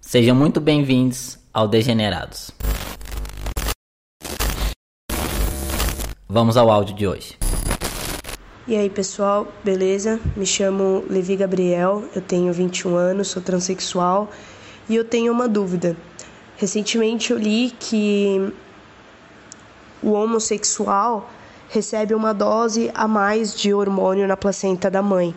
Sejam muito bem-vindos ao Degenerados. Vamos ao áudio de hoje. E aí pessoal, beleza? Me chamo Levi Gabriel, eu tenho 21 anos, sou transexual e eu tenho uma dúvida. Recentemente eu li que o homossexual recebe uma dose a mais de hormônio na placenta da mãe.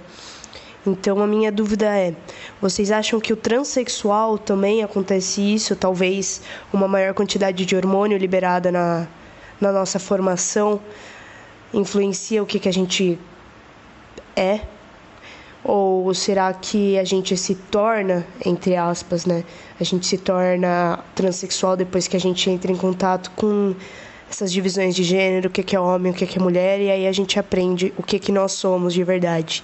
Então a minha dúvida é: vocês acham que o transexual também acontece isso? Talvez uma maior quantidade de hormônio liberada na, na nossa formação influencia o que, que a gente é? Ou será que a gente se torna, entre aspas, né? A gente se torna transexual depois que a gente entra em contato com essas divisões de gênero, o que, é homem, o que, é mulher, e aí a gente aprende o que, que nós somos de verdade.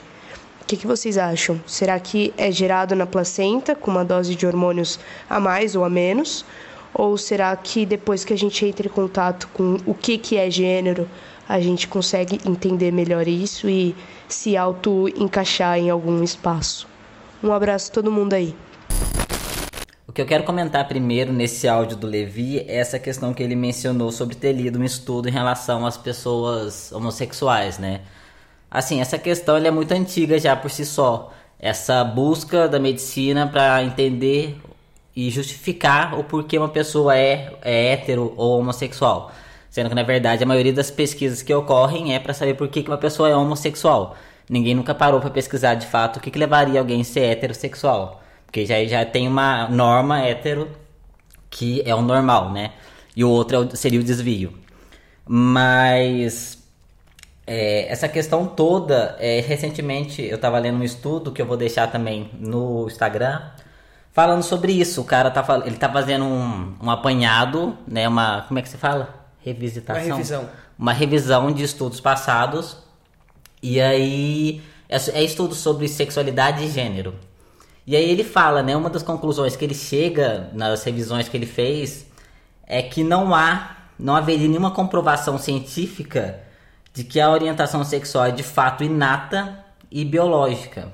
O que, que vocês acham? Será que é gerado na placenta com uma dose de hormônios a mais ou a menos? Ou será que depois que a gente entra em contato com o que, que é gênero, a gente consegue entender melhor isso e se auto-encaixar em algum espaço? Um abraço a todo mundo aí. O que eu quero comentar primeiro nesse áudio do Levi é essa questão que ele mencionou sobre ter lido um estudo em relação às pessoas homossexuais, né? Assim, essa questão é muito antiga já por si só. Essa busca da medicina para entender e justificar o porquê uma pessoa é, é hétero ou homossexual. Sendo que, na verdade, a maioria das pesquisas que ocorrem é para saber por que, que uma pessoa é homossexual. Ninguém nunca parou para pesquisar de fato o que, que levaria alguém a ser heterossexual. Porque já, já tem uma norma hétero que é o normal, né? E o outro é seria o desvio. Mas é, essa questão toda, é, recentemente eu estava lendo um estudo que eu vou deixar também no Instagram, falando sobre isso. O cara tá, ele tá fazendo um, um apanhado, né? Uma. Como é que se fala? Revisitação. Uma revisão. Uma revisão de estudos passados. E aí. É, é estudo sobre sexualidade e gênero. E aí ele fala, né? Uma das conclusões que ele chega nas revisões que ele fez é que não há, não haveria nenhuma comprovação científica de que a orientação sexual é de fato inata e biológica.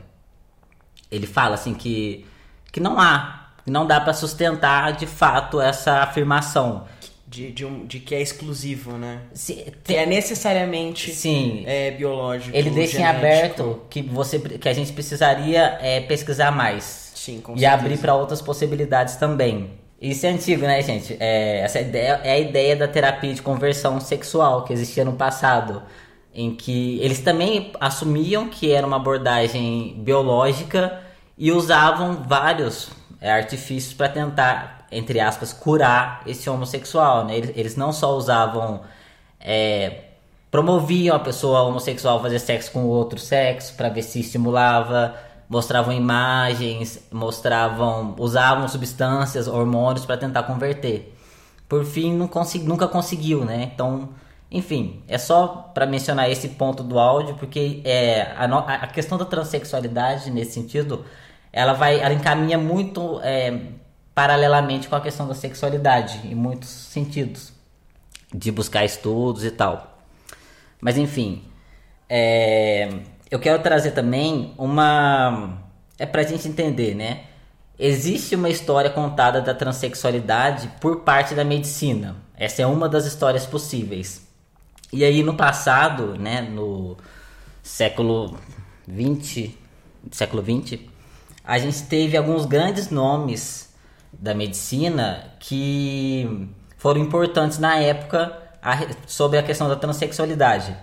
Ele fala assim que, que não há, não dá para sustentar de fato essa afirmação. De, de, um, de que é exclusivo, né? Se, que é necessariamente sim, é, biológico. Ele deixa genético. em aberto que, você, que a gente precisaria é, pesquisar mais. Sim, com e certeza. abrir para outras possibilidades também. Isso é antigo, né, gente? É, essa ideia é a ideia da terapia de conversão sexual que existia no passado, em que eles também assumiam que era uma abordagem biológica e usavam vários é, artifícios para tentar, entre aspas, curar esse homossexual. Né? Eles, eles não só usavam, é, promoviam a pessoa homossexual fazer sexo com outro sexo para ver se estimulava mostravam imagens, mostravam, usavam substâncias, hormônios para tentar converter. Por fim, não consegui, nunca conseguiu, né? Então, enfim, é só para mencionar esse ponto do áudio, porque é, a, a, questão da transexualidade, nesse sentido, ela vai, ela encaminha muito é, paralelamente com a questão da sexualidade, em muitos sentidos, de buscar estudos e tal. Mas enfim, é, eu quero trazer também uma. É pra gente entender, né? Existe uma história contada da transexualidade por parte da medicina. Essa é uma das histórias possíveis. E aí no passado, né, no século 20, século 20, a gente teve alguns grandes nomes da medicina que foram importantes na época sobre a questão da transexualidade.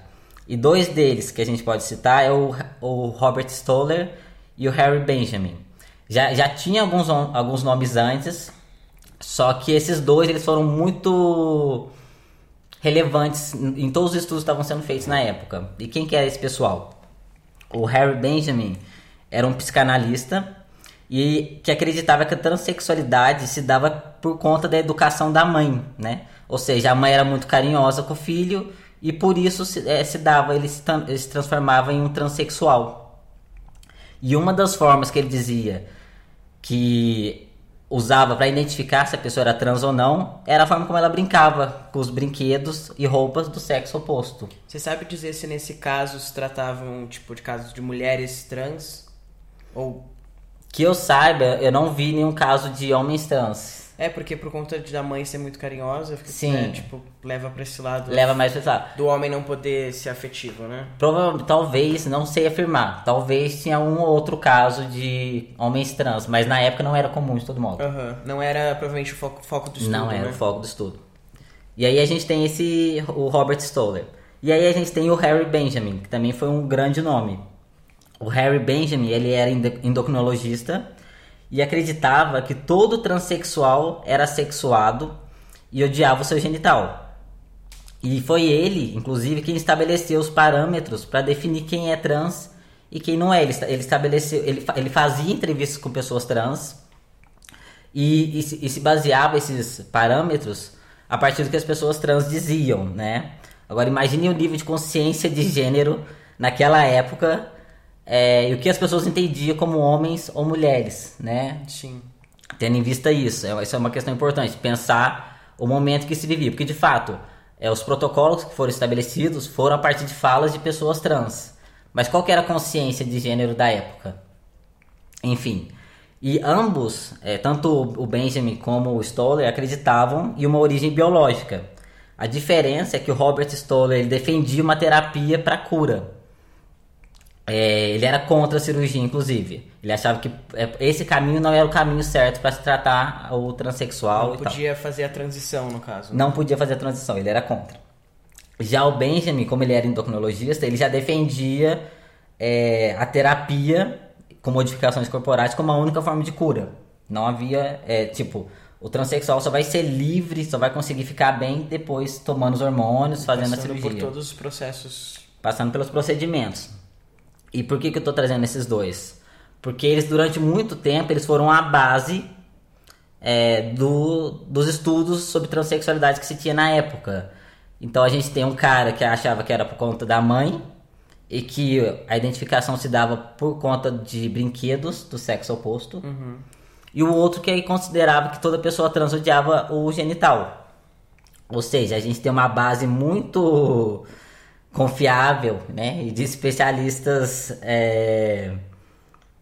E dois deles que a gente pode citar é o, o Robert Stoller e o Harry Benjamin. Já, já tinha alguns, alguns nomes antes, só que esses dois eles foram muito relevantes em todos os estudos que estavam sendo feitos na época. E quem que era esse pessoal? O Harry Benjamin era um psicanalista e que acreditava que a transexualidade se dava por conta da educação da mãe, né? Ou seja, a mãe era muito carinhosa com o filho e por isso se, é, se dava, ele se, ele se transformava em um transexual. E uma das formas que ele dizia que usava para identificar se a pessoa era trans ou não era a forma como ela brincava com os brinquedos e roupas do sexo oposto. Você sabe dizer se nesse caso se tratavam tipo de casos de mulheres trans ou Que eu saiba, eu não vi nenhum caso de homens trans. é porque por conta de da mãe ser muito carinhosa, fica, Sim. né, tipo leva pra esse lado Leva mais pra esse lado. do homem não poder ser afetivo, né? Provavelmente, talvez, não sei afirmar, talvez tinha um ou outro caso de homens trans, mas na época não era comum de todo modo. Aham. Não era provavelmente o foco, foco do estudo, não era né? o foco do estudo. E aí a gente tem esse, o Robert Stoller. E aí a gente tem o Harry Benjamin, que também foi um grande nome. O Harry Benjamin, ele era endo- endocrinologista e acreditava que todo transexual era sexuado e odiava o seu genital. E foi ele, inclusive, quem estabeleceu os parâmetros para definir quem é trans e quem não é. Ele, ele estabeleceu, ele, ele fazia entrevistas com pessoas trans e, e, se, e se baseava esses parâmetros a partir do que as pessoas trans diziam, né? Agora imagine o nível de consciência de gênero naquela época é, e o que as pessoas entendiam como homens ou mulheres, né? Sim. Tendo em vista isso, é- isso é uma questão importante, pensar o momento que se vivia, porque de fato, é, os protocolos que foram estabelecidos foram a partir de falas de pessoas trans. Mas qual era a consciência de gênero da época? Enfim, e ambos, é, tanto o Benjamin como o Stoller, acreditavam em uma origem biológica. A diferença é que o Robert Stoller defendia uma terapia para cura. É, ele era contra a cirurgia, inclusive. Ele achava que é, esse caminho não era o caminho certo para se tratar o transexual Não e tal. podia fazer a transição, no caso. Não podia fazer a transição, ele era contra. Já o Benjamin, como ele era endocrinologista, ele já defendia é, a terapia com modificações corporais como a única forma de cura. Não havia, é, tipo, o transexual só vai ser livre, só vai conseguir ficar bem depois tomando os hormônios, fazendo a Passando cirurgia por todos os processos. passando pelos procedimentos. E por que, que eu tô trazendo esses dois? Porque eles, durante muito tempo, eles foram a base é, do, dos estudos sobre transexualidade que se tinha na época. Então a gente tem um cara que achava que era por conta da mãe e que a identificação se dava por conta de brinquedos do sexo oposto. E o outro que aí considerava que toda pessoa trans odiava o genital. Ou seja, a gente tem uma base muito confiável, né? E de especialistas é,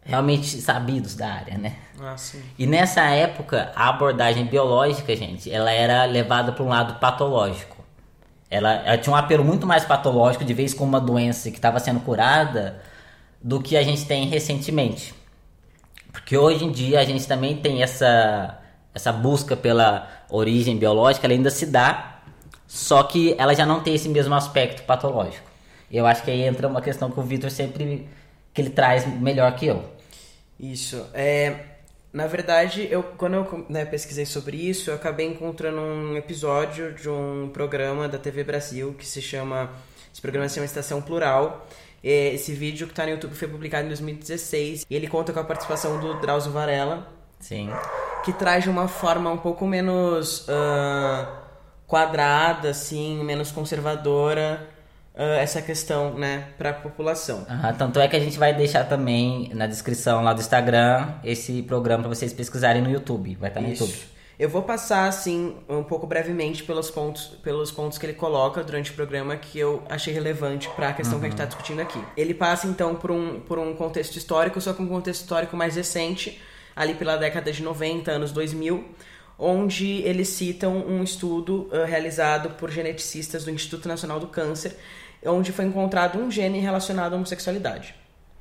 realmente sabidos da área, né? Ah. E nessa época, a abordagem biológica, gente, ela era levada para um lado patológico. Ela, ela tinha um apelo muito mais patológico, de vez com uma doença que estava sendo curada, do que a gente tem recentemente. Porque hoje em dia a gente também tem essa, essa busca pela origem biológica, ela ainda se dá, só que ela já não tem esse mesmo aspecto patológico. Eu acho que aí entra uma questão que o Vitor sempre que ele traz melhor que eu. Isso. É, na verdade, eu quando eu né, pesquisei sobre isso, eu acabei encontrando um episódio de um programa da TV Brasil que se chama. Esse programa se chama Estação Plural. É, Esse vídeo que está no YouTube foi publicado em 2016 e ele conta com a participação do Drauzio Varela, Sim. que traz de uma forma um pouco menos ah, quadrada, assim, menos conservadora ah, essa questão, né, para a população. Tanto é que a gente vai deixar também na descrição lá do Instagram esse programa para vocês pesquisarem no YouTube. Vai estar no Isso. YouTube. Eu vou passar, assim, um pouco brevemente pelos pontos, pelos pontos que ele coloca durante o programa que eu achei relevante para a questão que a gente está discutindo aqui. Ele passa, então, por um, por um contexto histórico, só que um contexto histórico mais recente, ali pela década de 90, anos 2000, onde eles citam um estudo ah, realizado por geneticistas do Instituto Nacional do Câncer, onde foi encontrado um gene relacionado à homossexualidade.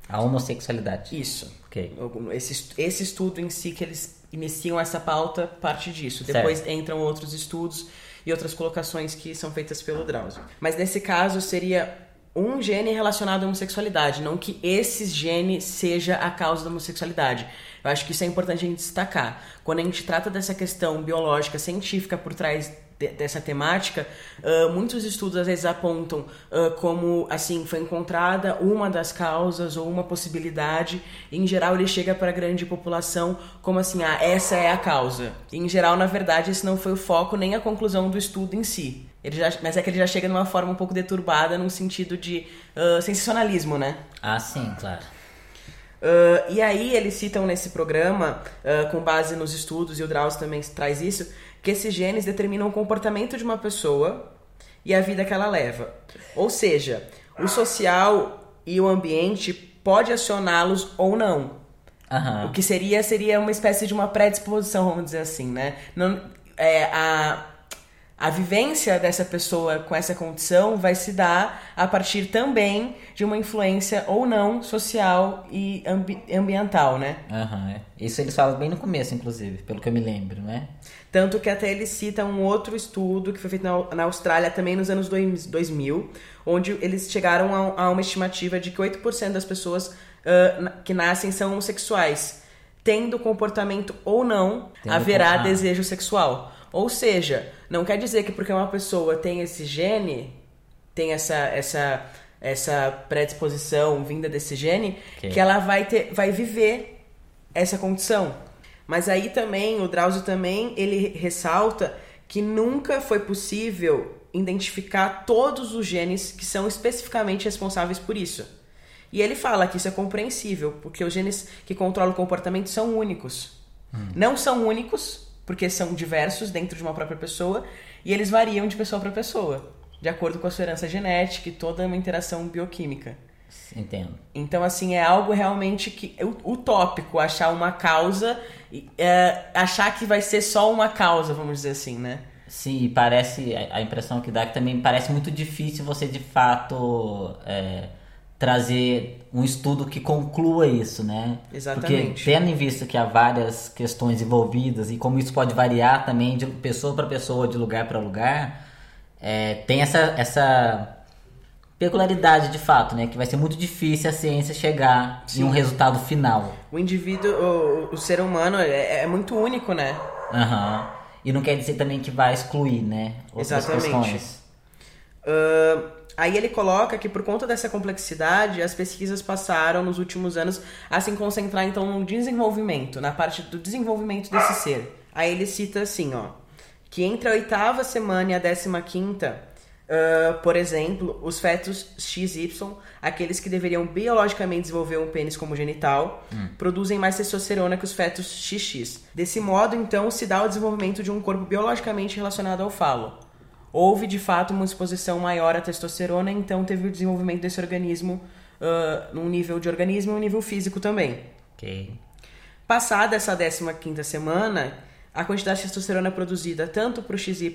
A homossexualidade. Isso. Ok. Esse, esse estudo em si que eles iniciam essa pauta parte disso. Certo. Depois entram outros estudos e outras colocações que são feitas pelo Drauzio. Mas nesse caso seria um gene relacionado à homossexualidade, não que esse gene seja a causa da homossexualidade. Eu acho que isso é importante a gente destacar. Quando a gente trata dessa questão biológica, científica por trás de- dessa temática, ah, muitos estudos às vezes apontam ah, como assim foi encontrada uma das causas ou uma possibilidade. E, em geral, ele chega para a grande população como assim, ah, essa é a causa. E, em geral, na verdade, esse não foi o foco nem a conclusão do estudo em si. Ele já, mas é que ele já chega de uma forma um pouco deturbada, num sentido de ah, sensacionalismo, né? Ah, sim, claro. Uh, e aí eles citam nesse programa, uh, com base nos estudos, e o Drauzio também traz isso, que esses genes determinam o comportamento de uma pessoa e a vida que ela leva. Ou seja, o social e o ambiente pode acioná-los ou não. Aham. O que seria seria uma espécie de uma predisposição, vamos dizer assim, né? Não, é, a, a vivência dessa pessoa com essa condição vai se dar a partir também de uma influência ou não social e ambi ambiental, né? Aham, é. Isso eles falam bem no começo, inclusive, pelo que eu me lembro, né? Tanto que até ele cita um outro estudo que foi feito na, na Austrália também nos anos dois- 2000, onde eles chegaram a, a uma estimativa de que 8% das pessoas na- que nascem são homossexuais. Tendo comportamento ou não, Tendo haverá com- ah. desejo sexual. Ou seja, não quer dizer que porque uma pessoa tem esse gene, tem essa, essa, essa predisposição vinda desse gene, Ok. que ela vai, ter, vai viver essa condição. Mas aí também, o Drauzio também, ele ressalta que nunca foi possível identificar todos os genes que são especificamente responsáveis por isso. E ele fala que isso é compreensível, porque os genes que controlam o comportamento são únicos. Não são únicos, porque são diversos dentro de uma própria pessoa, e eles variam de pessoa para pessoa, de acordo com a sua herança genética e toda uma interação bioquímica. Entendo. Então, assim, é algo realmente que é utópico achar uma causa, é, achar que vai ser só uma causa, vamos dizer assim, né? Sim, e parece, a a impressão que dá é que também parece muito difícil você de fato é, trazer um estudo que conclua isso, né? Exatamente. Porque tendo em vista que há várias questões envolvidas e como isso pode variar também de pessoa para pessoa, de lugar para lugar, é, tem essa, essa peculiaridade de fato, né? Que vai ser muito difícil a ciência chegar em um resultado final. O indivíduo, o, o ser humano é, é muito único, né? Aham. E não quer dizer também que vai excluir, né? Outras Exatamente. questões. Ahn, aí ele coloca que por conta dessa complexidade, as pesquisas passaram nos últimos anos a se concentrar então no desenvolvimento, na parte do desenvolvimento desse ser. Aí ele cita assim, ó, que entre a oitava semana e a décima quinta, ah, por exemplo, os fetos XY, aqueles que deveriam biologicamente desenvolver um pênis como genital, produzem mais testosterona que os fetos XX. Desse modo, então, se dá o desenvolvimento de um corpo biologicamente relacionado ao falo. Houve de fato uma exposição maior à testosterona, então teve o desenvolvimento desse organismo ah, num nível de organismo e um nível físico também. Ok. Passada essa 15 semana, a quantidade de testosterona produzida tanto para o XY,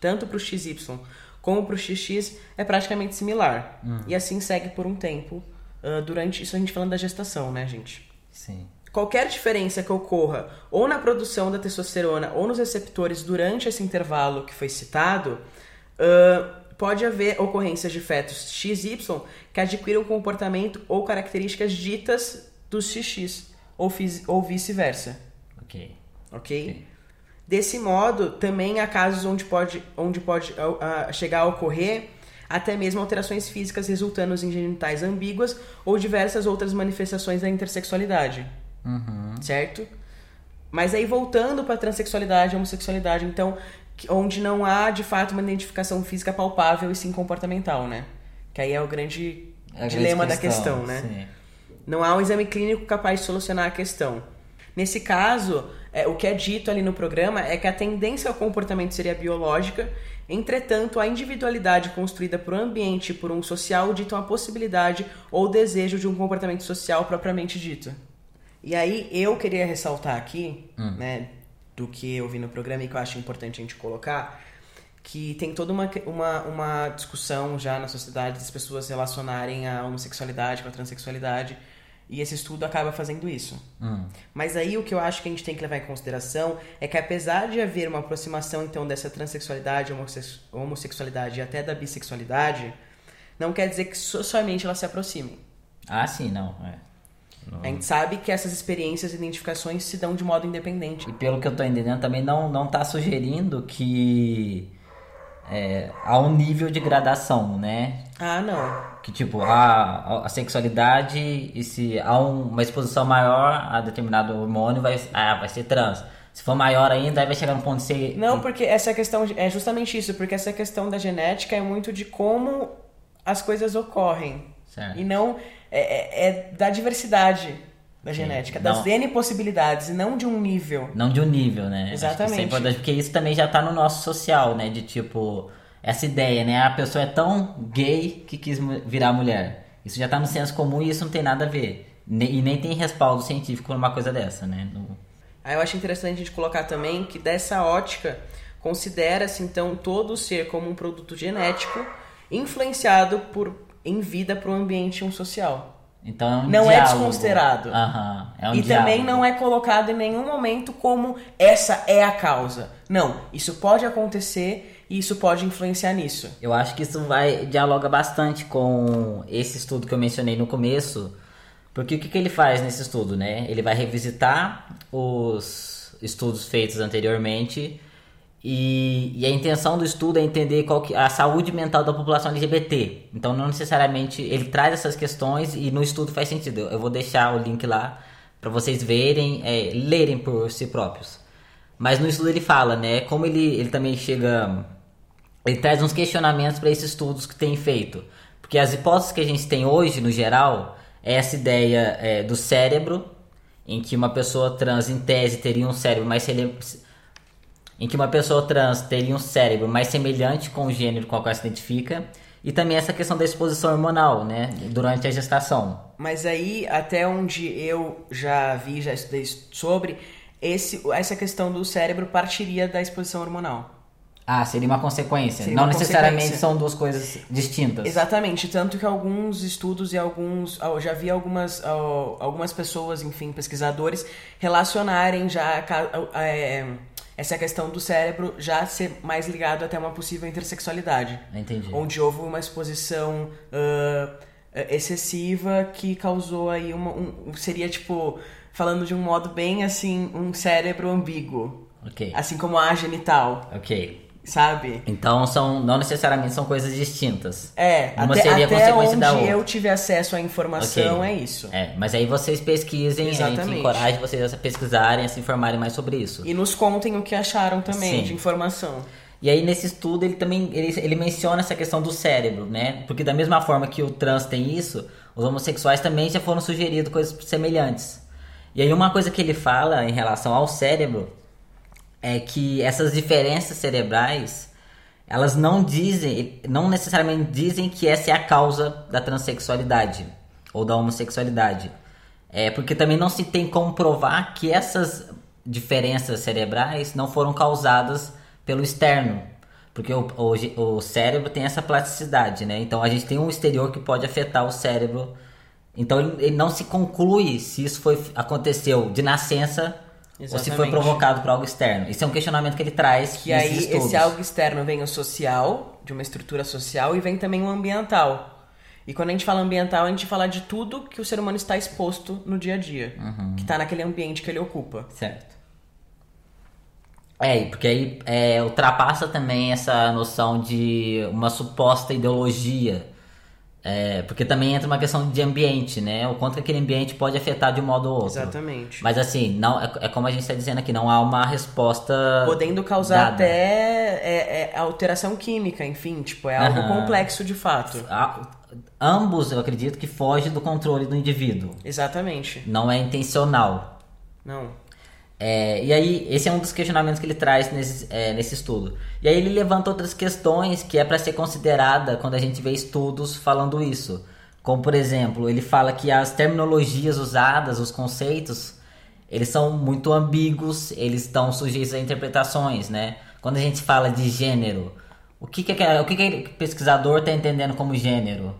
tanto para o XY como para o XX é praticamente similar. E assim segue por um tempo, ah, durante isso a gente falando da gestação, né, gente? Sim. Qualquer diferença que ocorra ou na produção da testosterona ou nos receptores durante esse intervalo que foi citado, ah, pode haver ocorrências de fetos XY que adquiram comportamento ou características ditas dos XX ou, ou vice-versa, Ok. ok? Desse modo, também há casos onde pode, onde pode ah, chegar a ocorrer até mesmo alterações físicas resultando em genitais ambíguas ou diversas outras manifestações da intersexualidade Uhum. certo? Mas aí voltando para transexualidade e homossexualidade, então, onde não há de fato uma identificação física palpável e sim comportamental, né? Que aí é o grande É a grande dilema da questão, né? Sim. Não há um exame clínico capaz de solucionar a questão. Nesse caso, é, o que é dito ali no programa é que a tendência ao comportamento seria biológica, entretanto, a individualidade construída por um ambiente e por um social ditam a possibilidade ou desejo de um comportamento social propriamente dito. E aí, eu queria ressaltar aqui, né, do que eu vi no programa e que eu acho importante a gente colocar, que tem toda uma, uma, uma discussão já na sociedade das pessoas relacionarem a homossexualidade com a transexualidade, e esse estudo acaba fazendo isso. Hum. Mas aí o que eu acho que a gente tem que levar em consideração é que apesar de haver uma aproximação então dessa transexualidade, homosse- homossexualidade e até da bissexualidade, não quer dizer que so- somente elas se aproximem. Ah, sim, não. É. Não- A gente sabe que essas experiências e identificações se dão de modo independente. E pelo que eu tô entendendo, também não, não tá sugerindo que é, há um nível de gradação, né? Ah, não. Que tipo, a, a sexualidade, e se há um- uma exposição maior a determinado hormônio, vai, ah, vai ser trans. Se for maior ainda, aí vai chegar no ponto de ser. Não, porque essa questão é justamente isso, porque essa questão da genética é muito de como as coisas ocorrem. Certo. E não é, é, é da diversidade da Sim, genética, das não, N possibilidades, e não de um nível. Não de um nível, né? Exatamente. isso é porque isso também já tá no nosso social, né? De tipo, essa ideia, né? A pessoa é tão gay que quis virar mulher. Isso já tá no senso comum e isso não tem nada a ver. E nem tem respaldo científico numa coisa dessa, né? No... Aí eu acho interessante a gente colocar também que dessa ótica considera-se então todo ser como um produto genético influenciado por em vida para o ambiente um social. Então é um não é diálogo. é desconsiderado. Uhum, é um e diálogo. também não é colocado em nenhum momento como essa é a causa. Não, isso pode acontecer e isso pode influenciar nisso. Eu acho que isso vai dialoga bastante com esse estudo que eu mencionei no começo, porque o que, que ele faz nesse estudo, né? Ele vai revisitar os estudos feitos anteriormente e, e, a intenção do estudo é entender qual que, a saúde mental da população LGBT. Então, não necessariamente ele traz essas questões e no estudo faz sentido. Eu vou deixar o link lá para vocês verem, é, lerem por si próprios. Mas no estudo ele fala, né? Como ele, ele também chega. Ele traz uns questionamentos para esses estudos que tem feito. Porque as hipóteses que a gente tem hoje, no geral, é essa ideia é, do cérebro, em que uma pessoa trans, em tese, teria um cérebro mais em que uma pessoa trans teria um cérebro mais semelhante com o gênero com o qual se identifica, e também essa questão da exposição hormonal, né, durante a gestação. Mas aí, até onde eu já vi, já estudei sobre, esse, essa questão do cérebro partiria da exposição hormonal. Ah, seria uma consequência. Seria Não uma necessariamente consequência. são duas coisas distintas. Exatamente, tanto que alguns estudos e alguns, eu já vi algumas, algumas pessoas, enfim, pesquisadores relacionarem já é, essa questão do cérebro já ser mais ligado até uma possível intersexualidade. Entendi. Onde houve uma exposição uh, excessiva que causou aí uma. Um, seria tipo, falando de um modo bem assim, um cérebro ambíguo. Ok. Assim como a genital. Ok sabe? Então são não necessariamente são coisas distintas. É, uma até, seria até consequência onde da outra. eu tive acesso à informação okay. é isso. É, mas aí vocês pesquisem, Exatamente. a gente encoraja vocês a pesquisarem, a se informarem mais sobre isso. E nos contem o que acharam também Sim. de informação. E aí nesse estudo ele também ele, ele menciona essa questão do cérebro, né? Porque da mesma forma que o trans tem isso, os homossexuais também já foram sugeridos coisas semelhantes. E aí uma coisa que ele fala em relação ao cérebro é que essas diferenças cerebrais elas não dizem, não necessariamente dizem que essa é a causa da transexualidade ou da homossexualidade. É porque também não se tem como provar que essas diferenças cerebrais não foram causadas pelo externo. Porque o, o, o cérebro tem essa plasticidade, né? Então a gente tem um exterior que pode afetar o cérebro. Então ele, ele não se conclui se isso foi aconteceu de nascença Exatamente. Ou se foi provocado por algo externo. Isso é um questionamento que ele traz. Que aí estudos. esse algo externo vem o social, de uma estrutura social, e vem também o ambiental. E quando a gente fala ambiental, a gente fala de tudo que o ser humano está exposto no dia a dia. Uhum. Que está naquele ambiente que ele ocupa. Certo. É, porque aí é, ultrapassa também essa noção de uma suposta ideologia é, porque também entra uma questão de ambiente, né? O quanto que aquele ambiente pode afetar de um modo ou outro. Exatamente. Mas assim, não é, é como a gente está dizendo aqui, não há uma resposta. Podendo causar dada. até é, é, alteração química, enfim, tipo, é algo uhum. complexo de fato. A, ambos, eu acredito que foge do controle do indivíduo. Exatamente. Não é intencional. Não. É, e aí, esse é um dos questionamentos que ele traz nesse, é, nesse estudo. E aí ele levanta outras questões que é para ser considerada quando a gente vê estudos falando isso. Como, por exemplo, ele fala que as terminologias usadas, os conceitos, eles são muito ambíguos, eles estão sujeitos a interpretações, né? Quando a gente fala de gênero, o que, que, o que, que aquele pesquisador está entendendo como gênero?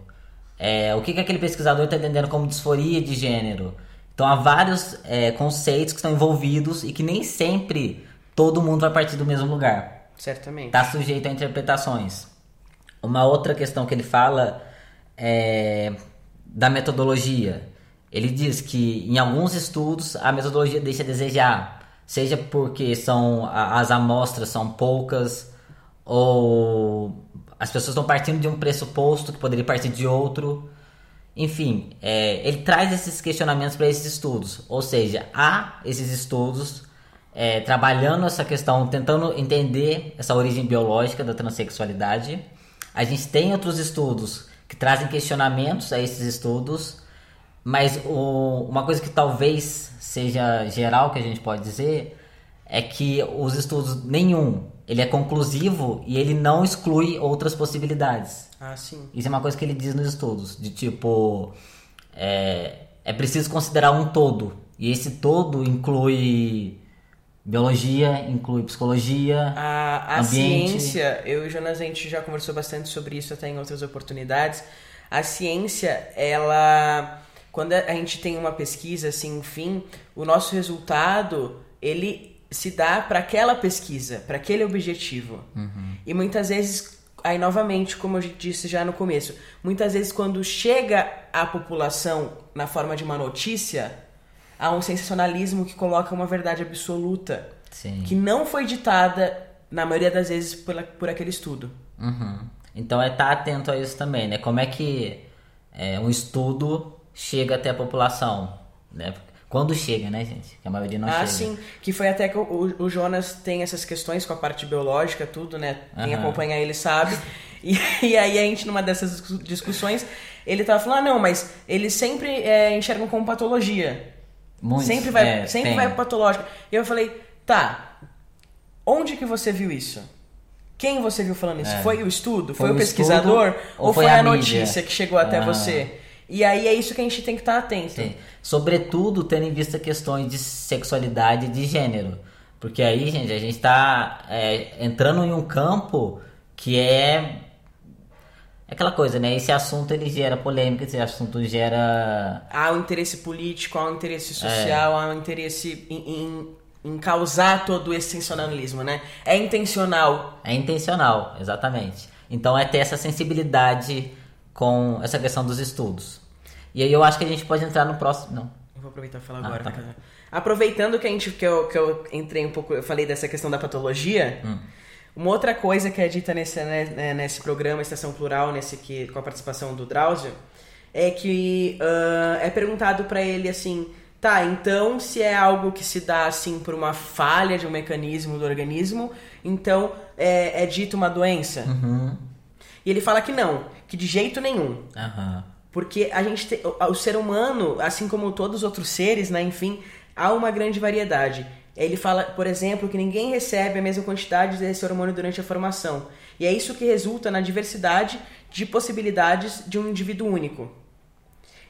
É, o que, que aquele pesquisador está entendendo como disforia de gênero? Então há vários é, conceitos que estão envolvidos e que nem sempre todo mundo vai partir do mesmo lugar. Certamente. Está sujeito a interpretações. Uma outra questão que ele fala é da metodologia. Ele diz que em alguns estudos a metodologia deixa a desejar, seja porque são as amostras são poucas ou as pessoas estão partindo de um pressuposto que poderia partir de outro. Enfim, é, ele traz esses questionamentos para esses estudos. Ou seja, há esses estudos é, trabalhando essa questão, tentando entender essa origem biológica da transexualidade. A gente tem outros estudos que trazem questionamentos a esses estudos, mas o, uma coisa que talvez seja geral que a gente pode dizer é que os estudos nenhum ele é conclusivo e ele não exclui outras possibilidades. Ah, sim. Isso é uma coisa que ele diz nos estudos, de tipo é, é preciso considerar um todo e esse todo inclui biologia, inclui psicologia, A, a ambiente. ciência, eu e o Jonas, a gente já conversou bastante sobre isso até em outras oportunidades. A ciência, ela. Quando a gente tem uma pesquisa, assim, enfim, o nosso resultado, ele se dá para aquela pesquisa, para aquele objetivo. E muitas vezes, aí novamente, como eu disse já no começo, muitas vezes quando chega à população na forma de uma notícia, há um sensacionalismo que coloca uma verdade absoluta Sim. que não foi ditada, na maioria das vezes, por, por aquele estudo. Uhum. Então é estar atento a isso também, né? Como é que é, um estudo chega até a população, né? Quando chega, né, gente? Que a maioria não ah, chega. sim. Que foi até que o, o Jonas tem essas questões com a parte biológica, tudo, né? Quem Aham. acompanha ele sabe. E, e aí a gente, numa dessas discu- discussões, ele tava falando, ah, não, mas eles sempre é, enxergam como patologia. Muitos, sempre vai, é, sempre tem. vai patológico. E eu falei, tá, onde que você viu isso? Quem você viu falando isso? É. Foi o estudo? Foi, Foi o pesquisador? ou foi, a, mídia? notícia que chegou até Ah. você? E aí é isso que a gente tem que estar atento. Sim. Sobretudo tendo em vista questões de sexualidade e de gênero. Porque aí, gente, a gente tá é, entrando em um campo que é é aquela coisa, né? Esse assunto ele gera polêmica, esse assunto gera Há um interesse político, há um interesse É. social, há um interesse em, em, em causar todo esse sensacionalismo, né? É intencional. É intencional, exatamente. Então é ter essa sensibilidade com essa questão dos estudos. E aí eu acho que a gente pode entrar no próximo. Não. Eu vou aproveitar e falar Ah, agora. tá. Aproveitando que a gente que eu, que eu entrei um pouco, eu falei dessa questão da patologia. Hum. Uma outra coisa que é dita nesse, né, né, nesse programa Estação Plural, nesse que com a participação do Drauzio, é que ah, é perguntado pra ele assim, tá, então se é algo que se dá assim por uma falha de um mecanismo do organismo, então é, é dito uma doença. Uhum. E ele fala que não, que de jeito nenhum. Aham. Porque a gente tem, o, o ser humano, assim como todos os outros seres, né, enfim, há uma grande variedade. Ele fala, por exemplo, que ninguém recebe a mesma quantidade desse hormônio durante a formação. E é isso que resulta na diversidade de possibilidades de um indivíduo único.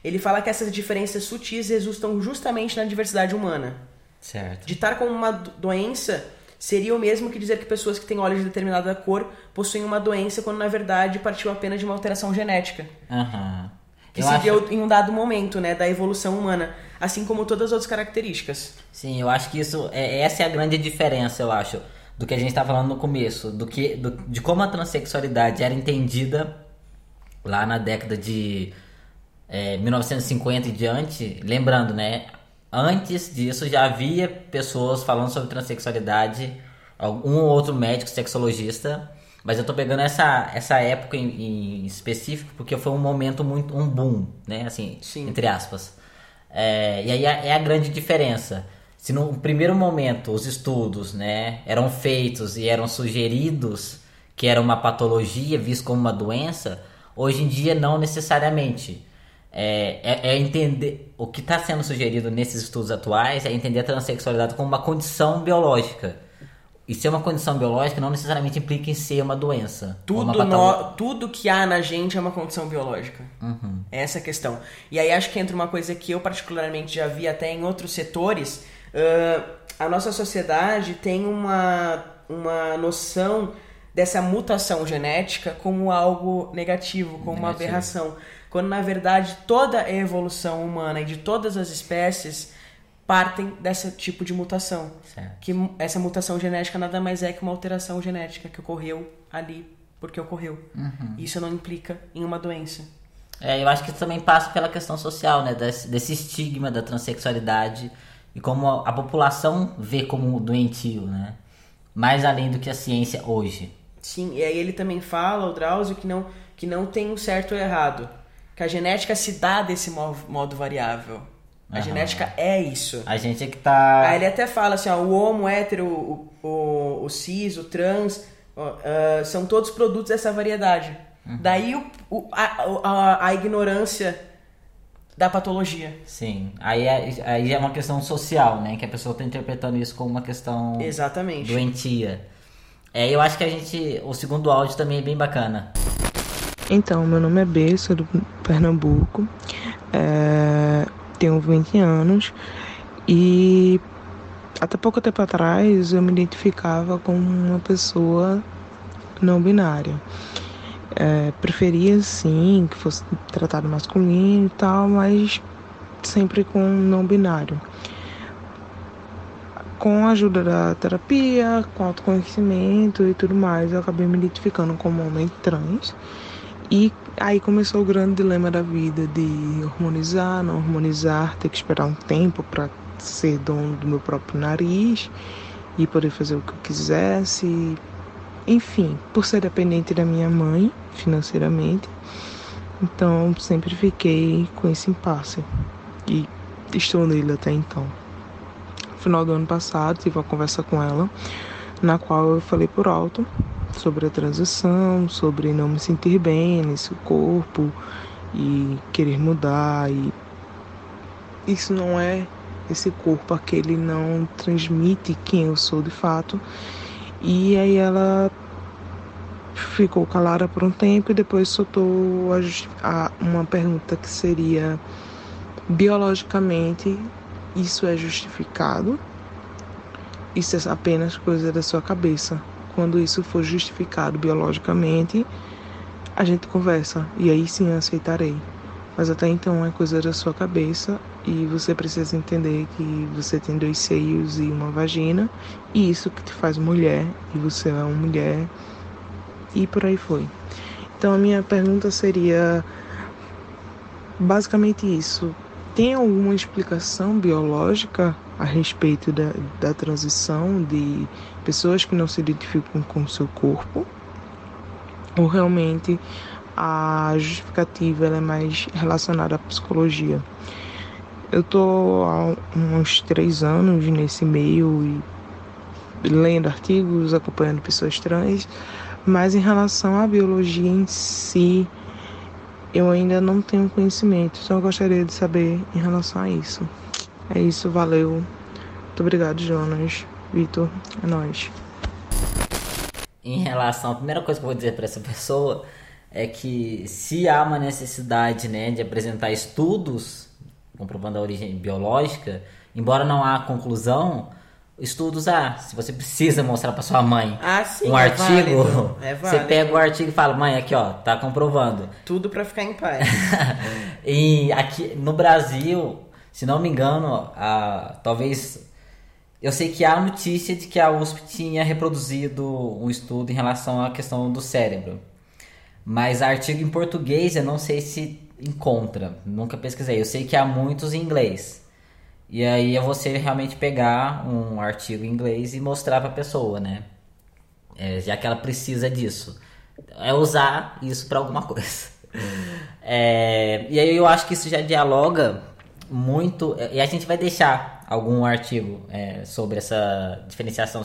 Ele fala que essas diferenças sutis resultam justamente na diversidade humana. Certo. Ditar como uma do- doença seria o mesmo que dizer que pessoas que têm olhos de determinada cor possuem uma doença, quando na verdade partiu apenas de uma alteração genética Aham. que Eu se acho- deu em um dado momento, né, da evolução humana, assim como todas as outras características. Sim, eu acho que isso é essa é a grande diferença, eu acho, do que a gente estava falando no começo, do que do- de como a transexualidade era entendida lá na década de é, 1950 e diante, lembrando, né, antes disso já havia pessoas falando sobre transexualidade, um ou outro médico sexologista, mas eu tô pegando essa essa época em, em específico porque foi um momento muito um boom, né, assim, Sim. entre aspas. É, e aí é é a grande diferença. Se no primeiro momento os estudos né, eram feitos e eram sugeridos que era uma patologia, visto como uma doença, hoje em dia não necessariamente. É, é- é entender o que está sendo sugerido nesses estudos atuais é entender a transexualidade como uma condição biológica. E ser uma condição biológica não necessariamente implica em ser uma doença. uma Tudo, patolo- no- tudo que há na gente é uma condição biológica. Uhum. Essa é a questão. E aí acho que entra uma coisa que eu particularmente já vi até em outros setores. ãh, a nossa sociedade tem uma, uma noção dessa mutação genética como algo negativo, como uma Negativo. aberração. Quando na verdade toda a evolução humana e de todas as espécies partem desse tipo de mutação. Certo. Que essa mutação genética nada mais é que uma alteração genética que ocorreu ali porque ocorreu. Isso não implica em uma doença. É, eu acho que isso também passa pela questão social, né? Desse, desse estigma da transexualidade e como a, a população vê como doentio, né? Mais além do que a ciência hoje. Sim, e aí ele também fala, o Drauzio, que não, que não tem um certo ou errado. Que a genética se dá desse mo- modo variável. A Aham. genética é isso. A gente é que tá. Aí ele até fala assim, ó, o homo, o hétero, o, o, o cis, o trans, ó, ah, são todos produtos dessa variedade. Uhum. Daí o, o, a, a, a, ignorância da patologia. Sim. Aí é, aí é uma questão social, né? Que a pessoa está interpretando isso como uma questão Exatamente. doentia. É, eu acho que a gente. O segundo áudio também é bem bacana. Então, meu nome é B, sou do Pernambuco, é, tenho 20 anos e até pouco tempo atrás eu me identificava como uma pessoa não binária. É, preferia sim que fosse tratado masculino e tal, mas sempre com não binário. Com a ajuda da terapia, com autoconhecimento e tudo mais, eu acabei me identificando como homem trans. E aí começou o grande dilema da vida de hormonizar, não hormonizar, ter que esperar um tempo para ser dono do meu próprio nariz e poder fazer o que eu quisesse. Enfim, por ser dependente da minha mãe financeiramente, então sempre fiquei com esse impasse e estou nele até então. No final do ano passado, tive uma conversa com ela, na qual eu falei por alto sobre a transição, sobre não me sentir bem nesse corpo e querer mudar e isso não é esse corpo aquele não transmite quem eu sou de fato. E aí ela ficou calada por um tempo e depois soltou a, a, uma pergunta que seria biologicamente isso é justificado? Isso é apenas coisa da sua cabeça. Quando isso for justificado biologicamente, a gente conversa e aí sim eu aceitarei. Mas até então é coisa da sua cabeça e você precisa entender que você tem dois seios e uma vagina, e isso que te faz mulher, e você é uma mulher, e por aí foi. Então a minha pergunta seria basicamente isso. Tem alguma explicação biológica a respeito da, da transição de pessoas que não se identificam com o seu corpo? Ou realmente a justificativa é mais relacionada à psicologia? Eu tô há uns três anos nesse meio e lendo artigos, acompanhando pessoas trans, mas em relação à biologia em si, eu ainda não tenho conhecimento, então eu gostaria de saber em relação a isso. É isso, valeu. Muito obrigado, Jonas. Vitor, é nóis. Em relação, a primeira coisa que eu vou dizer para essa pessoa é que se há uma necessidade né, de apresentar estudos comprovando a origem biológica, embora não há conclusão, estudos há. Se você precisa mostrar para sua mãe ah, sim, um é artigo, válido, é você pega o artigo e fala: "Mãe, aqui ó, tá comprovando". Tudo para ficar em paz. e aqui no Brasil, se não me engano, a, talvez eu sei que há notícia de que a USP tinha reproduzido um estudo em relação à questão do cérebro. Mas artigo em português, eu não sei se encontra. Nunca pesquisei. Eu sei que há muitos em inglês. E aí é você realmente pegar um artigo em inglês e mostrar para a pessoa, né? É, já que ela precisa disso. É usar isso para alguma coisa. É, e aí eu acho que isso já dialoga muito. E a gente vai deixar algum artigo é, sobre essa diferenciação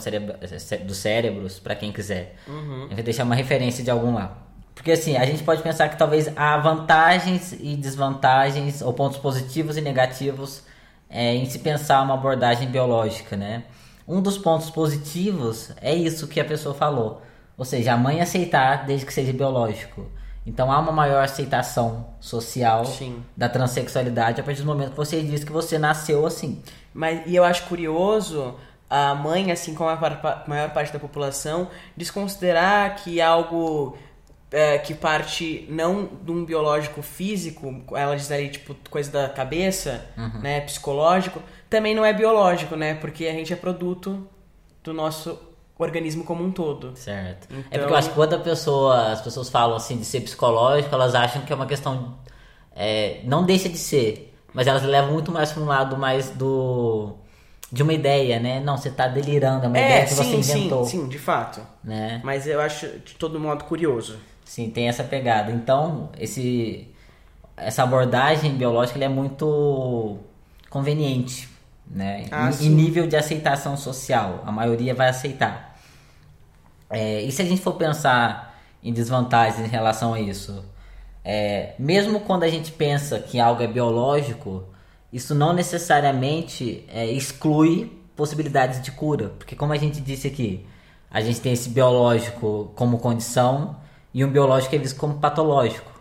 dos cérebros para quem quiser. Uhum. Gente vai deixar uma referência de algum lá. Porque assim, a gente pode pensar que talvez há vantagens e desvantagens, ou pontos positivos e negativos é, em se pensar uma abordagem biológica, né? Um dos pontos positivos é isso que a pessoa falou. Ou seja, a mãe aceitar desde que seja biológico. Então há uma maior aceitação social Sim. da transexualidade a partir do momento que você diz que você nasceu assim. Mas e eu acho curioso a mãe, assim como a maior parte da população, desconsiderar que algo é, que parte não de um biológico físico, ela diz ali, tipo, coisa da cabeça, uhum. né, psicológico, também não é biológico, né, porque a gente é produto do nosso organismo como um todo. Certo. Então... É porque eu acho que quando a pessoa, as pessoas falam assim de ser psicológico, elas acham que é uma questão, é, não deixa de ser, mas elas levam muito mais para um lado mais do de uma ideia, né? Não, você está delirando, é uma é, ideia que sim, você inventou. Sim, sim, de fato. Né? Mas eu acho de todo modo curioso. Sim, tem essa pegada. Então, esse essa abordagem biológica é muito conveniente, né? Ah, em, em, nível de aceitação social, a maioria vai aceitar. É, e se a gente for pensar em desvantagem em relação a isso. É, mesmo quando a gente pensa que algo é biológico, isso não necessariamente é, exclui possibilidades de cura, porque como a gente disse aqui, a gente tem esse biológico como condição e um biológico é visto como patológico.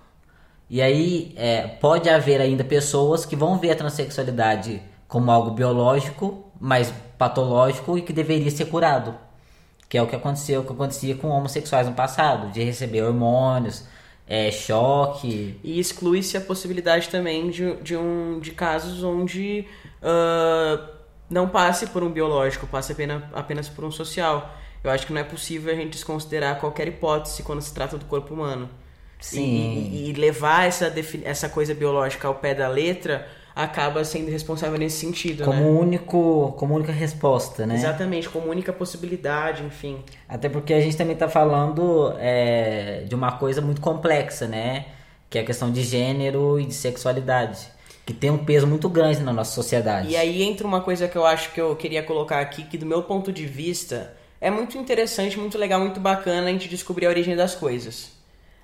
E aí é, pode haver ainda pessoas que vão ver a transexualidade como algo biológico, mas patológico e que deveria ser curado. Que é o que aconteceu, o que acontecia com homossexuais no passado, de receber hormônios, é, choque. E exclui-se a possibilidade também de, de, um, de casos onde uh, não passe por um biológico, passe apenas, apenas por um social. Eu acho que não é possível a gente desconsiderar qualquer hipótese quando se trata do corpo humano. Sim. E, e levar essa, essa coisa biológica ao pé da letra acaba sendo responsável nesse sentido, como né? único como única resposta né? Exatamente como única possibilidade enfim. Até porque a gente também está falando é, de uma coisa muito complexa né? Que é a questão de gênero e de sexualidade que tem um peso muito grande na nossa sociedade. E aí entra uma coisa que eu acho que eu queria colocar aqui que do meu ponto de vista é muito interessante muito legal muito bacana a gente descobrir a origem das coisas.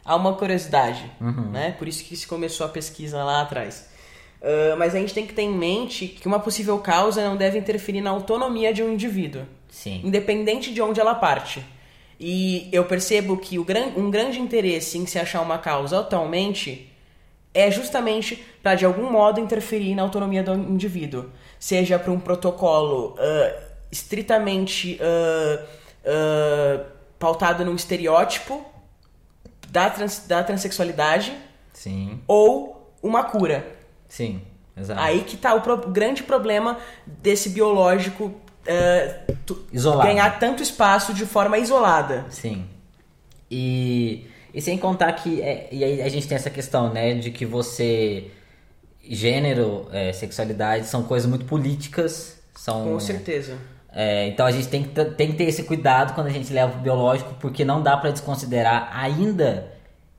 Há uma curiosidade Uhum. né? Por isso que se começou a pesquisa lá atrás Uh, mas a gente tem que ter em mente que uma possível causa não deve interferir na autonomia de um indivíduo, sim independente de onde ela parte. E eu percebo que gran um grande interesse em se achar uma causa atualmente é justamente para de algum modo interferir na autonomia do indivíduo, seja para um protocolo uh, estritamente uh, pautado num estereótipo da, trans da transexualidade sim ou uma cura. Sim exato Aí que tá o pro- grande problema desse biológico uh, tu- ganhar tanto espaço de forma isolada. Sim. E, e sem contar que é, e aí a gente tem essa questão, né, de que você gênero, é, sexualidade são coisas muito políticas, são Com certeza. é, então a gente tem que, tem que ter esse cuidado quando a gente leva o biológico, porque não dá para desconsiderar, ainda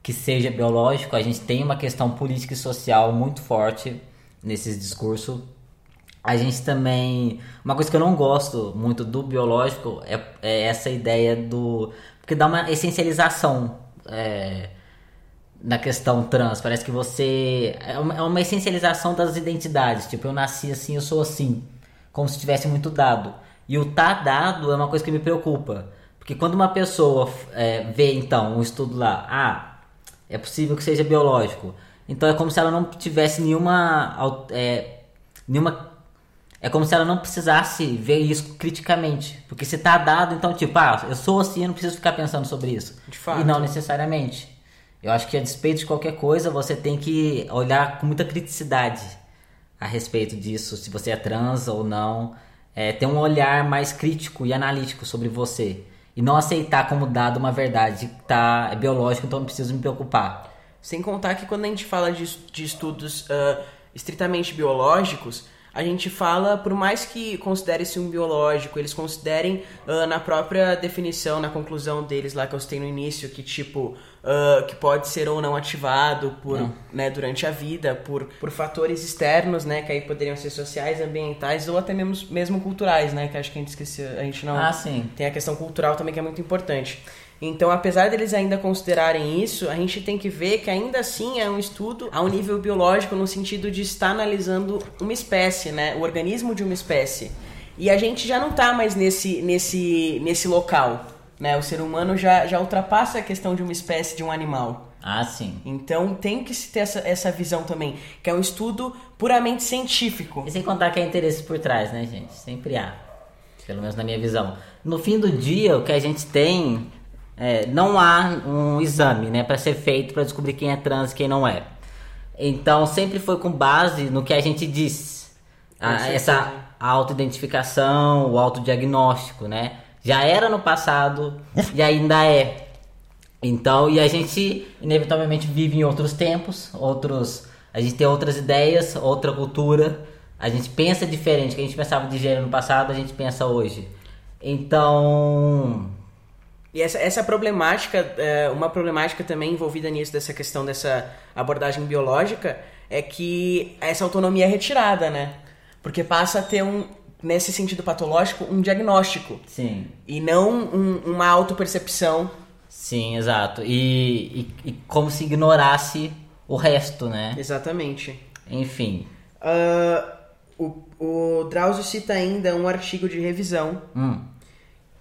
que seja biológico, a gente tem uma questão política e social muito forte nesses discursos. A gente também. Uma coisa que eu não gosto muito do biológico é, é essa ideia do. Porque dá uma essencialização é, na questão trans. Parece que você. É uma, é uma essencialização das identidades. Tipo, eu nasci assim, eu sou assim. Como se tivesse muito dado. E o tá dado é uma coisa que me preocupa. Porque quando uma pessoa é, vê, então, um estudo lá, ah, é possível que seja biológico. Então é como se ela não tivesse nenhuma. É, nenhuma. É como se ela não precisasse ver isso criticamente. Porque se tá dado, então, tipo, ah, eu sou assim, eu não preciso ficar pensando sobre isso. De fato. E não necessariamente. Eu acho que a despeito de qualquer coisa, você tem que olhar com muita criticidade a respeito disso, se você é trans ou não. É, ter um olhar mais crítico e analítico sobre você. E não aceitar como dado uma verdade que tá, é biológico, então não preciso me preocupar. Sem contar que quando a gente fala de, de estudos ah, estritamente biológicos, a gente fala, por mais que considere-se um biológico, eles considerem ah, na própria definição, na conclusão deles lá que eu citei no início, que tipo, ah, que pode ser ou não ativado por, né, durante a vida, por, por fatores externos, né, que aí poderiam ser sociais, ambientais ou até mesmo, mesmo culturais, né, que acho que a gente esqueceu, a gente não... Ah, sim. Tem a questão cultural também que é muito importante. Então, apesar deles ainda considerarem isso, a gente tem que ver que ainda assim é um estudo a um nível biológico no sentido de estar analisando uma espécie, né? O organismo de uma espécie. E a gente já não tá mais nesse, nesse, nesse local, né? O ser humano já, já ultrapassa a questão de uma espécie de um animal. Ah, sim. Então tem que se ter essa, essa visão também, que é um estudo puramente científico. E sem contar que há interesse por trás, né, gente? Sempre há. Pelo menos na minha visão. No fim do dia, o que a gente tem. é, não há um exame, né, para ser feito para descobrir quem é trans e quem não é. Então sempre foi com base no que a gente diz. A- certeza. essa autoidentificação, o autodiagnóstico, né? Já era no passado e ainda é. Então, e a gente inevitavelmente vive em outros tempos, outros, a gente tem outras ideias, outra cultura, a gente pensa diferente, que a gente pensava de gênero no passado, a gente pensa hoje. Então, E essa, essa problemática, é, uma problemática também envolvida nisso, dessa questão dessa abordagem biológica, é que essa autonomia é retirada, né? Porque passa a ter um, nesse sentido patológico, um diagnóstico. sim, E não um- uma autopercepção Sim, exato. E, e, e como se ignorasse o resto, né? Exatamente. Enfim. Uh, o, o Drauzio cita ainda um artigo de revisão Hum.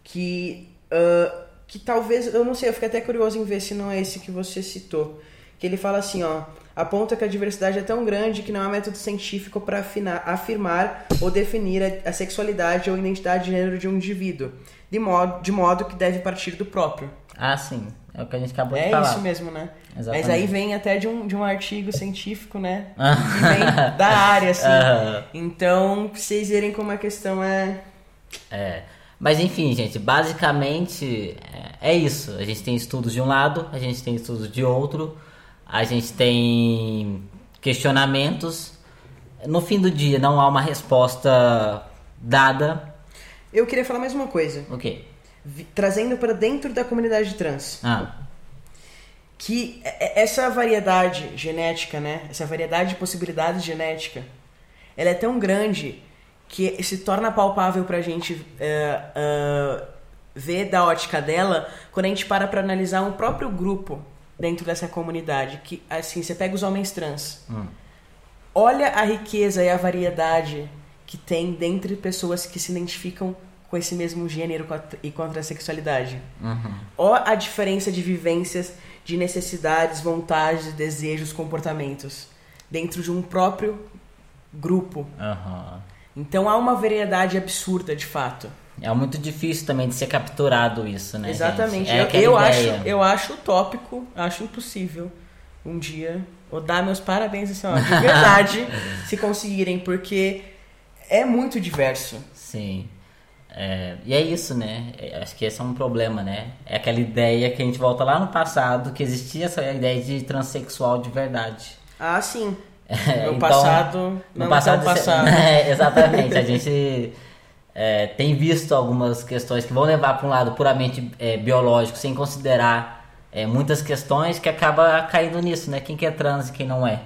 que, uh, que talvez, eu não sei, eu fiquei até curioso em ver se não é esse que você citou. Que ele fala assim, ó, aponta que a diversidade é tão grande que não há método científico para afirmar ou definir a, a sexualidade ou identidade de gênero de um indivíduo, de modo, de modo que deve partir do próprio. Ah, sim. É o que a gente acabou de É falar. isso mesmo, né? Exatamente. Mas aí vem até de um, de um artigo científico, né? Que vem da área, assim. Aham. Então, pra vocês verem como a questão é. É. Mas enfim, gente, basicamente é, é isso. A gente tem estudos de um lado, a gente tem estudos de outro, a gente tem questionamentos. No fim do dia não há uma resposta dada. Eu queria falar mais uma coisa. O quê? Trazendo para dentro da comunidade trans. Ah, Que é- é- essa variedade genética, né? Essa variedade de possibilidades genética, ela é tão grande que se torna palpável pra gente é, é, ver da ótica dela quando a gente para pra analisar um próprio grupo dentro dessa comunidade. Que, assim, você pega os homens trans. Olha a riqueza e a variedade que tem dentre pessoas que se identificam com esse mesmo gênero e com a transexualidade. Ó a diferença de vivências, de necessidades, vontades, desejos, comportamentos dentro de um próprio grupo. aham. Então há uma variedade absurda, de fato. É muito difícil também de ser capturado isso, né? Exatamente. É eu eu acho, eu acho utópico, acho impossível um dia. Vou dar meus parabéns assim, ó, de verdade, se conseguirem, porque é muito diverso. Sim. É, e é isso, né? É, Acho que esse é um problema, né? É aquela ideia que a gente volta lá no passado, que existia essa ideia de transexual de verdade. Ah, sim. É, No então, passado, no não passado, tão isso- passado. É, exatamente. A gente é, tem visto algumas questões que vão levar para um lado puramente é, biológico, sem considerar é, muitas questões que acaba caindo nisso, né? Quem que é trans e quem não é?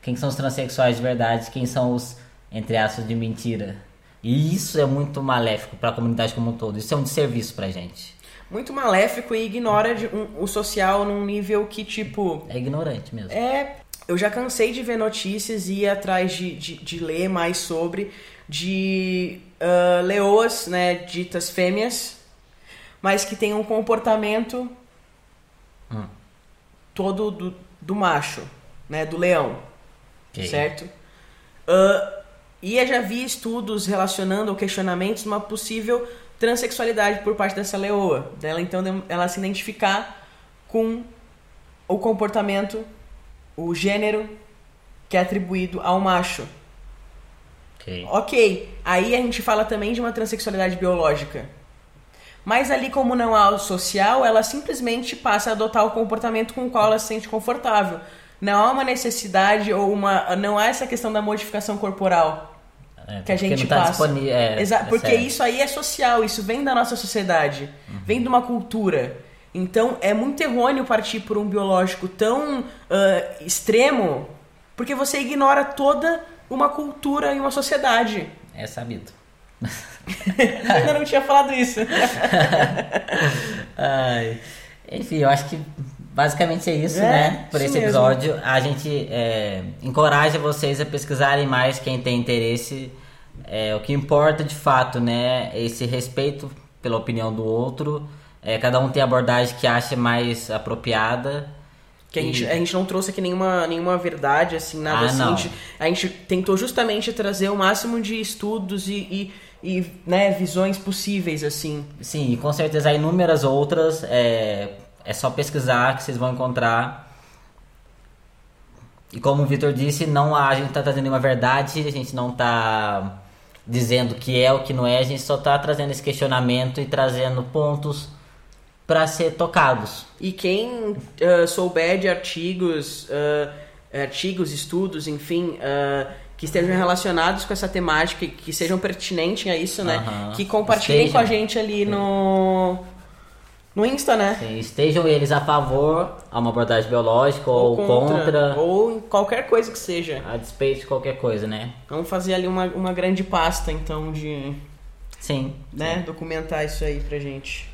Quem que são os transexuais de verdade? Quem são os, entre aspas, de mentira? E isso é muito maléfico para a comunidade como um todo. Isso é um desserviço pra gente. Muito maléfico e ignora de um- o social num nível que, tipo, É ignorante mesmo. É, eu já cansei de ver notícias e ir atrás de, de, de ler mais sobre de ah, leoas, né, ditas fêmeas, mas que têm um comportamento Hum. todo do, do macho, né, do leão, Ok. certo? Ah, e eu já vi estudos relacionando ou questionamentos uma possível transexualidade por parte dessa leoa, dela então ela se identificar com o comportamento, o gênero que é atribuído ao macho. Ok. Ok, aí a gente fala também de uma transexualidade biológica. Mas ali, como não há o social, ela simplesmente passa a adotar o comportamento com o qual ela se sente confortável. Não há uma necessidade ou uma. Não há essa questão da modificação corporal. É, que a gente não tá passa. disponível. É, Exa- é porque sério. isso aí é social, isso vem da nossa sociedade, vem de uma cultura. Então é muito errôneo partir por um biológico tão ah, extremo, porque você ignora toda uma cultura e uma sociedade. É sabido. Eu ainda não tinha falado isso. Ai, enfim, eu acho que basicamente é isso, É, né? Por isso esse mesmo. episódio. A gente é, encoraja vocês a pesquisarem mais quem tem interesse. É, o que importa de fato, né? é Esse respeito pela opinião do outro. É, cada um tem a abordagem que acha mais apropriada. Que a gente, a gente não trouxe aqui nenhuma, nenhuma verdade, assim, nada Ah, assim. A gente, a gente tentou justamente trazer o máximo de estudos e, e, e, né, visões possíveis, assim. Sim, e com certeza há inúmeras outras. É, é só pesquisar que vocês vão encontrar. E como o Vitor disse, não há, a gente tá trazendo nenhuma verdade, a gente não tá dizendo o que é o que não é, a gente só tá trazendo esse questionamento e trazendo pontos para ser tocados. E quem ah, souber de artigos, ah, artigos, estudos, enfim, ah, que estejam relacionados com essa temática que sejam pertinentes a isso, né? Que compartilhem Estejam. com a gente ali no, no Insta, né? Sim, estejam eles a favor a uma abordagem biológica ou, contra, Ou em qualquer coisa que seja. a despeito de qualquer coisa, né? Vamos fazer ali uma, uma grande pasta, então, de Sim. né, documentar isso aí pra gente.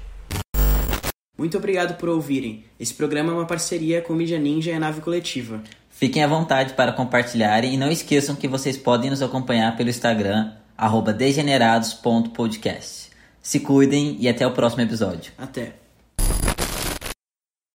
Muito obrigado por ouvirem. Esse programa é uma parceria com Mídia Ninja e a Nave Coletiva. Fiquem à vontade para compartilharem e não esqueçam que vocês podem nos acompanhar pelo Instagram, degenerados.podcast. Se cuidem e até o próximo episódio. Até.